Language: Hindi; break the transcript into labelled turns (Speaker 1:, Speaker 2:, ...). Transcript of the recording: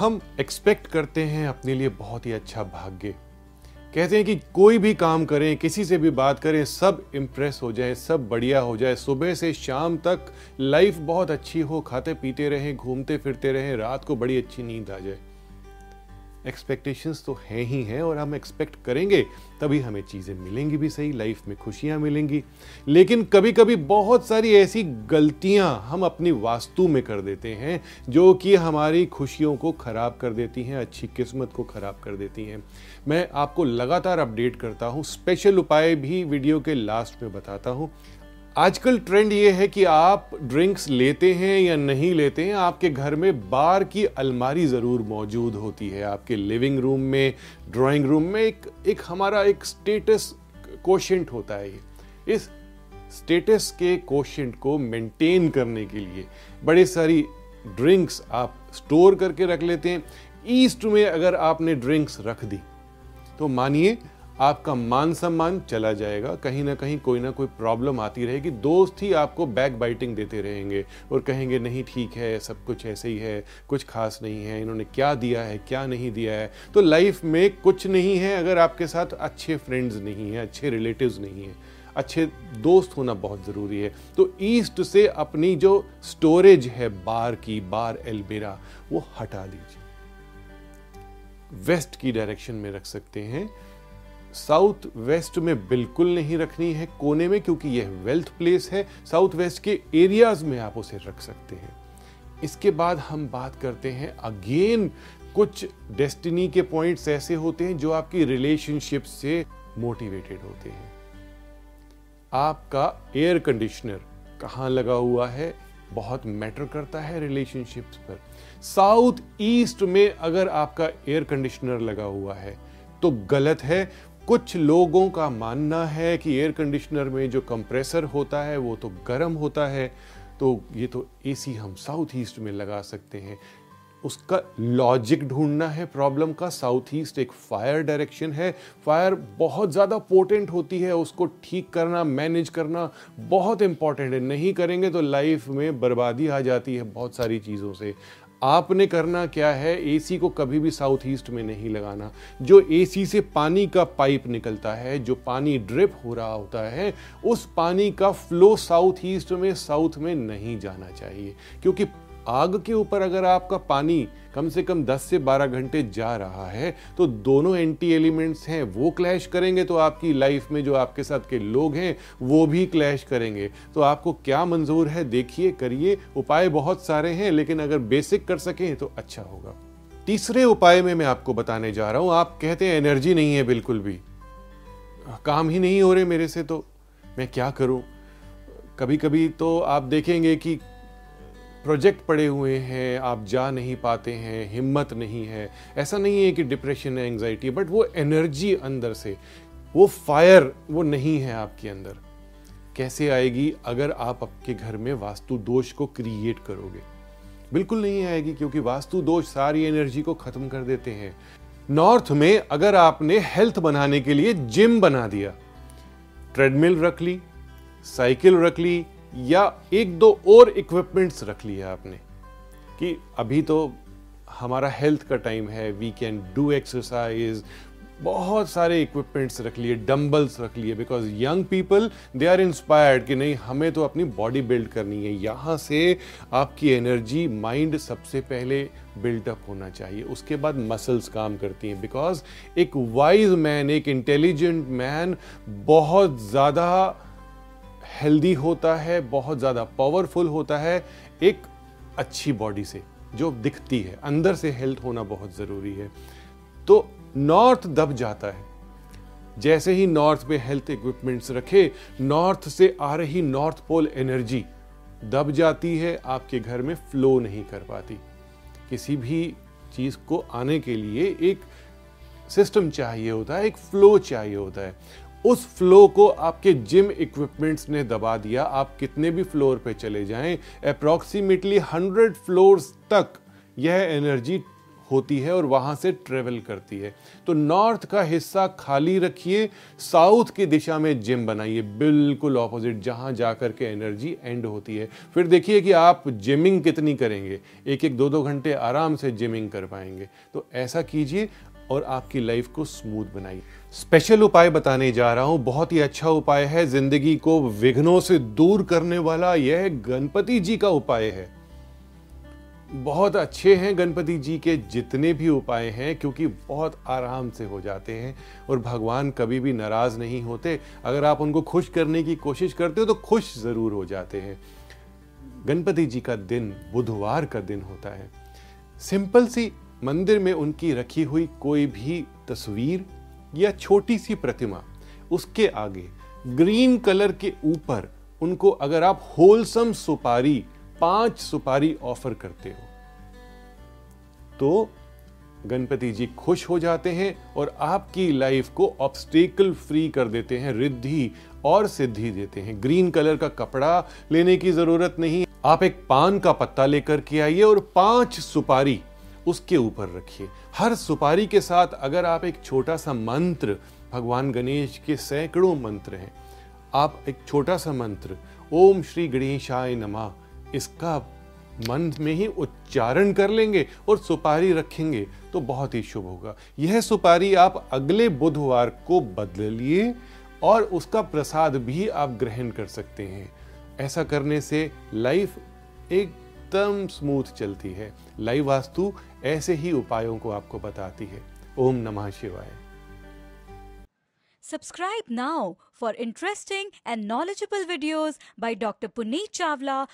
Speaker 1: हम एक्सपेक्ट करते हैं अपने लिए बहुत ही अच्छा भाग्य। कहते हैं कि कोई भी काम करें, किसी से भी बात करें, सब इम्प्रेस हो जाए, सब बढ़िया हो जाए। सुबह से शाम तक लाइफ बहुत अच्छी हो खाते पीते रहें घूमते फिरते रहें, रात को बड़ी अच्छी नींद आ जाए। एक्सपेक्टेशंस तो हैं ही हैं और हम एक्सपेक्ट करेंगे, तभी हमें चीज़ें मिलेंगी भी सही लाइफ में खुशियाँ मिलेंगी। लेकिन कभी कभी बहुत सारी ऐसी गलतियाँ हम अपनी वास्तु में कर देते हैं, जो कि हमारी खुशियों को ख़राब कर देती हैं, अच्छी किस्मत को ख़राब कर देती हैं। मैं आपको लगातार अपडेट करता हूँ स्पेशल उपाय भी वीडियो के लास्ट में बताता हूँ। आजकल ट्रेंड ये है कि आप ड्रिंक्स लेते हैं या नहीं लेते हैं, आपके घर में बार की अलमारी ज़रूर मौजूद होती है। आपके लिविंग रूम में ड्राइंग रूम में एक एक हमारा एक स्टेटस कोशेंट होता है ये। इस स्टेटस के कोशेंट को मेंटेन करने के लिए बड़े सारी ड्रिंक्स आप स्टोर करके रख लेते हैं। ईस्ट में अगर आपने ड्रिंक्स रख दी तो मानिए आपका मान सम्मान चला जाएगा। कहीं ना कहीं कोई ना कोई प्रॉब्लम आती रहेगी। दोस्त ही आपको बैक बाइटिंग देते रहेंगे और कहेंगे, नहीं, ठीक है, सब कुछ ऐसे ही है, कुछ खास नहीं है, इन्होंने क्या दिया है, क्या नहीं दिया है? तो लाइफ में कुछ नहीं है अगर आपके साथ अच्छे फ्रेंड्स नहीं हैं, अच्छे रिलेटिव्स नहीं हैं। अच्छे दोस्त होना बहुत ज़रूरी है। तो ईस्ट से अपनी जो स्टोरेज है बार की, बार एलबेरा, वो हटा दीजिए। वेस्ट की डायरेक्शन में रख सकते हैं। साउथ वेस्ट में बिल्कुल नहीं रखनी है कोने में, क्योंकि यह वेल्थ प्लेस है। साउथ वेस्ट के एरियाज़ में आप उसे रख सकते हैं। इसके बाद हम बात करते हैं अगेन, कुछ डेस्टिनी के पॉइंट्स ऐसे होते हैं जो आपकी रिलेशनशिप से मोटिवेटेड होते हैं। आपका एयर कंडीशनर कहाँ लगा हुआ है? बहुत मैटर करता है रिलेशनशिप्स पर। साउथ ईस्ट में अगर आपका एयर कंडीशनर लगा हुआ है तो गलत है। कुछ लोगों का मानना है कि एयर कंडीशनर में जो कंप्रेसर होता है, वो तो गर्म होता है। तो ये तो एसी हम साउथ ईस्ट में लगा सकते हैं। उसका लॉजिक ढूंढना है प्रॉब्लम का। साउथ ईस्ट एक फायर डायरेक्शन है। फायर बहुत ज़्यादा पोटेंट होती है। उसको ठीक करना मैनेज करना बहुत इंपॉर्टेंट है। नहीं करेंगे तो लाइफ में बर्बादी आ जाती है बहुत सारी चीज़ों से। आपने करना क्या है? एसी को कभी भी साउथ ईस्ट में नहीं लगाना। जो एसी से पानी का पाइप निकलता है, जो पानी ड्रिप हो रहा होता है, उस पानी का फ्लो साउथ ईस्ट में साउथ में नहीं जाना चाहिए। क्योंकि आग के ऊपर अगर आपका पानी कम से कम 10 से 12 घंटे जा रहा है तो दोनों एंटी एलिमेंट्स हैं, वो क्लैश करेंगे तो आपकी लाइफ में जो आपके साथ के लोग हैं, वो भी क्लैश करेंगे। तो आपको क्या मंजूर है, देखिए, करिए। उपाय बहुत सारे हैं, लेकिन अगर बेसिक कर सकें तो अच्छा होगा। तीसरे उपाय में मैं आपको बताने जा रहा हूँ। आप कहते हैं एनर्जी नहीं है बिल्कुल भी। काम ही नहीं हो रहे मेरे से तो मैं क्या करूँ? कभी कभी तो आप देखेंगे कि प्रोजेक्ट पड़े हुए हैं, आप जा नहीं पाते हैं, हिम्मत नहीं है। ऐसा नहीं है कि डिप्रेशन है एंग्जाइटी है बट वो एनर्जी अंदर से, वो फायर वो नहीं है आपके अंदर। कैसे आएगी अगर आप आपके घर में वास्तु दोष को क्रिएट करोगे? बिल्कुल नहीं आएगी, क्योंकि वास्तु दोष सारी एनर्जी को खत्म कर देते हैं। नॉर्थ में अगर आपने हेल्थ बनाने के लिए जिम बना दिया ट्रेडमिल रख ली साइकिल रख ली या एक दो और इक्विपमेंट्स रख लिया आपने कि अभी तो हमारा हेल्थ का टाइम है वी कैन डू एक्सरसाइज बहुत सारे इक्विपमेंट्स रख लिए डम्बल्स रख लिए because young people they are inspired कि नहीं, हमें तो अपनी बॉडी बिल्ड करनी है। यहाँ से आपकी एनर्जी माइंड सबसे पहले बिल्टअप होना चाहिए। उसके बाद मसल्स काम करती हैं। बिकॉज़ एक वाइज मैन एक इंटेलिजेंट मैन बहुत ज़्यादा हेल्दी होता है, बहुत ज़्यादा पावरफुल होता है एक अच्छी बॉडी से, जो दिखती है, अंदर से हेल्थ होना बहुत ज़रूरी है। तो नॉर्थ दब जाता है। जैसे ही नॉर्थ में हेल्थ इक्विपमेंट्स रखे नॉर्थ से आ रही नॉर्थ पोल एनर्जी दब जाती है, आपके घर में फ्लो नहीं कर पाती। किसी भी चीज़ को आने के लिए एक सिस्टम चाहिए होता है, एक फ्लो चाहिए होता है। उस फ्लो को आपके जिम इक्विपमेंट्स ने दबा दिया। आप कितने भी फ्लोर पे चले जाएँ अप्रॉक्सीमेटली हंड्रेड फ्लोर्स तक यह एनर्जी होती है और वहाँ से ट्रेवल करती है। तो नॉर्थ का हिस्सा खाली रखिए साउथ की दिशा में जिम बनाइए। बिल्कुल ऑपोजिट जहाँ जाकर के एनर्जी एंड होती है। फिर देखिए कि आप जिमिंग कितनी करेंगे। एक एक दो दो घंटे आराम से जिमिंग कर पाएँगे। तो ऐसा कीजिए और आपकी लाइफ को स्मूथ बनाइए स्पेशल उपाय बताने जा रहा हूँ। बहुत ही अच्छा उपाय है। ज़िंदगी को विघ्नों से दूर करने वाला यह गणपति जी का उपाय है। बहुत अच्छे हैं गणपति जी के जितने भी उपाय हैं, क्योंकि बहुत आराम से हो जाते हैं और भगवान कभी भी नाराज़ नहीं होते। अगर आप उनको खुश करने की कोशिश करते हो तो खुश ज़रूर हो जाते हैं। गणपति जी का दिन बुधवार का दिन होता है। सिंपल सी मंदिर में उनकी रखी हुई कोई भी तस्वीर या छोटी सी प्रतिमा, उसके आगे ग्रीन कलर के ऊपर उनको अगर आप होलसम सुपारी, पाँच सुपारी ऑफ़र करते हो तो गणपति जी खुश हो जाते हैं और आपकी लाइफ को ऑब्स्टेकल फ्री कर देते हैं, रिद्धि और सिद्धि देते हैं। ग्रीन कलर का कपड़ा लेने की ज़रूरत नहीं। आप एक पान का पत्ता लेकर के आइए और पाँच सुपारी उसके ऊपर रखिए। हर सुपारी के साथ अगर आप एक छोटा सा मंत्र, भगवान गणेश के सैकड़ों मंत्र हैं, आप एक छोटा सा मंत्र, ओम श्री गणेशाय नमा, इसका मन में ही उच्चारण कर लेंगे और सुपारी रखेंगे तो बहुत ही शुभ होगा। यह सुपारी आप अगले बुधवार को बदलिए और उसका प्रसाद भी आप ग्रहण कर सकते हैं। ऐसा करने से लाइफ एकदम स्मूथ चलती है। लाइव वास्तु ऐसे ही उपायों को आपको बताती है। ओम नमः शिवाय।
Speaker 2: Subscribe now for interesting and knowledgeable videos by doctor Puneet Chawla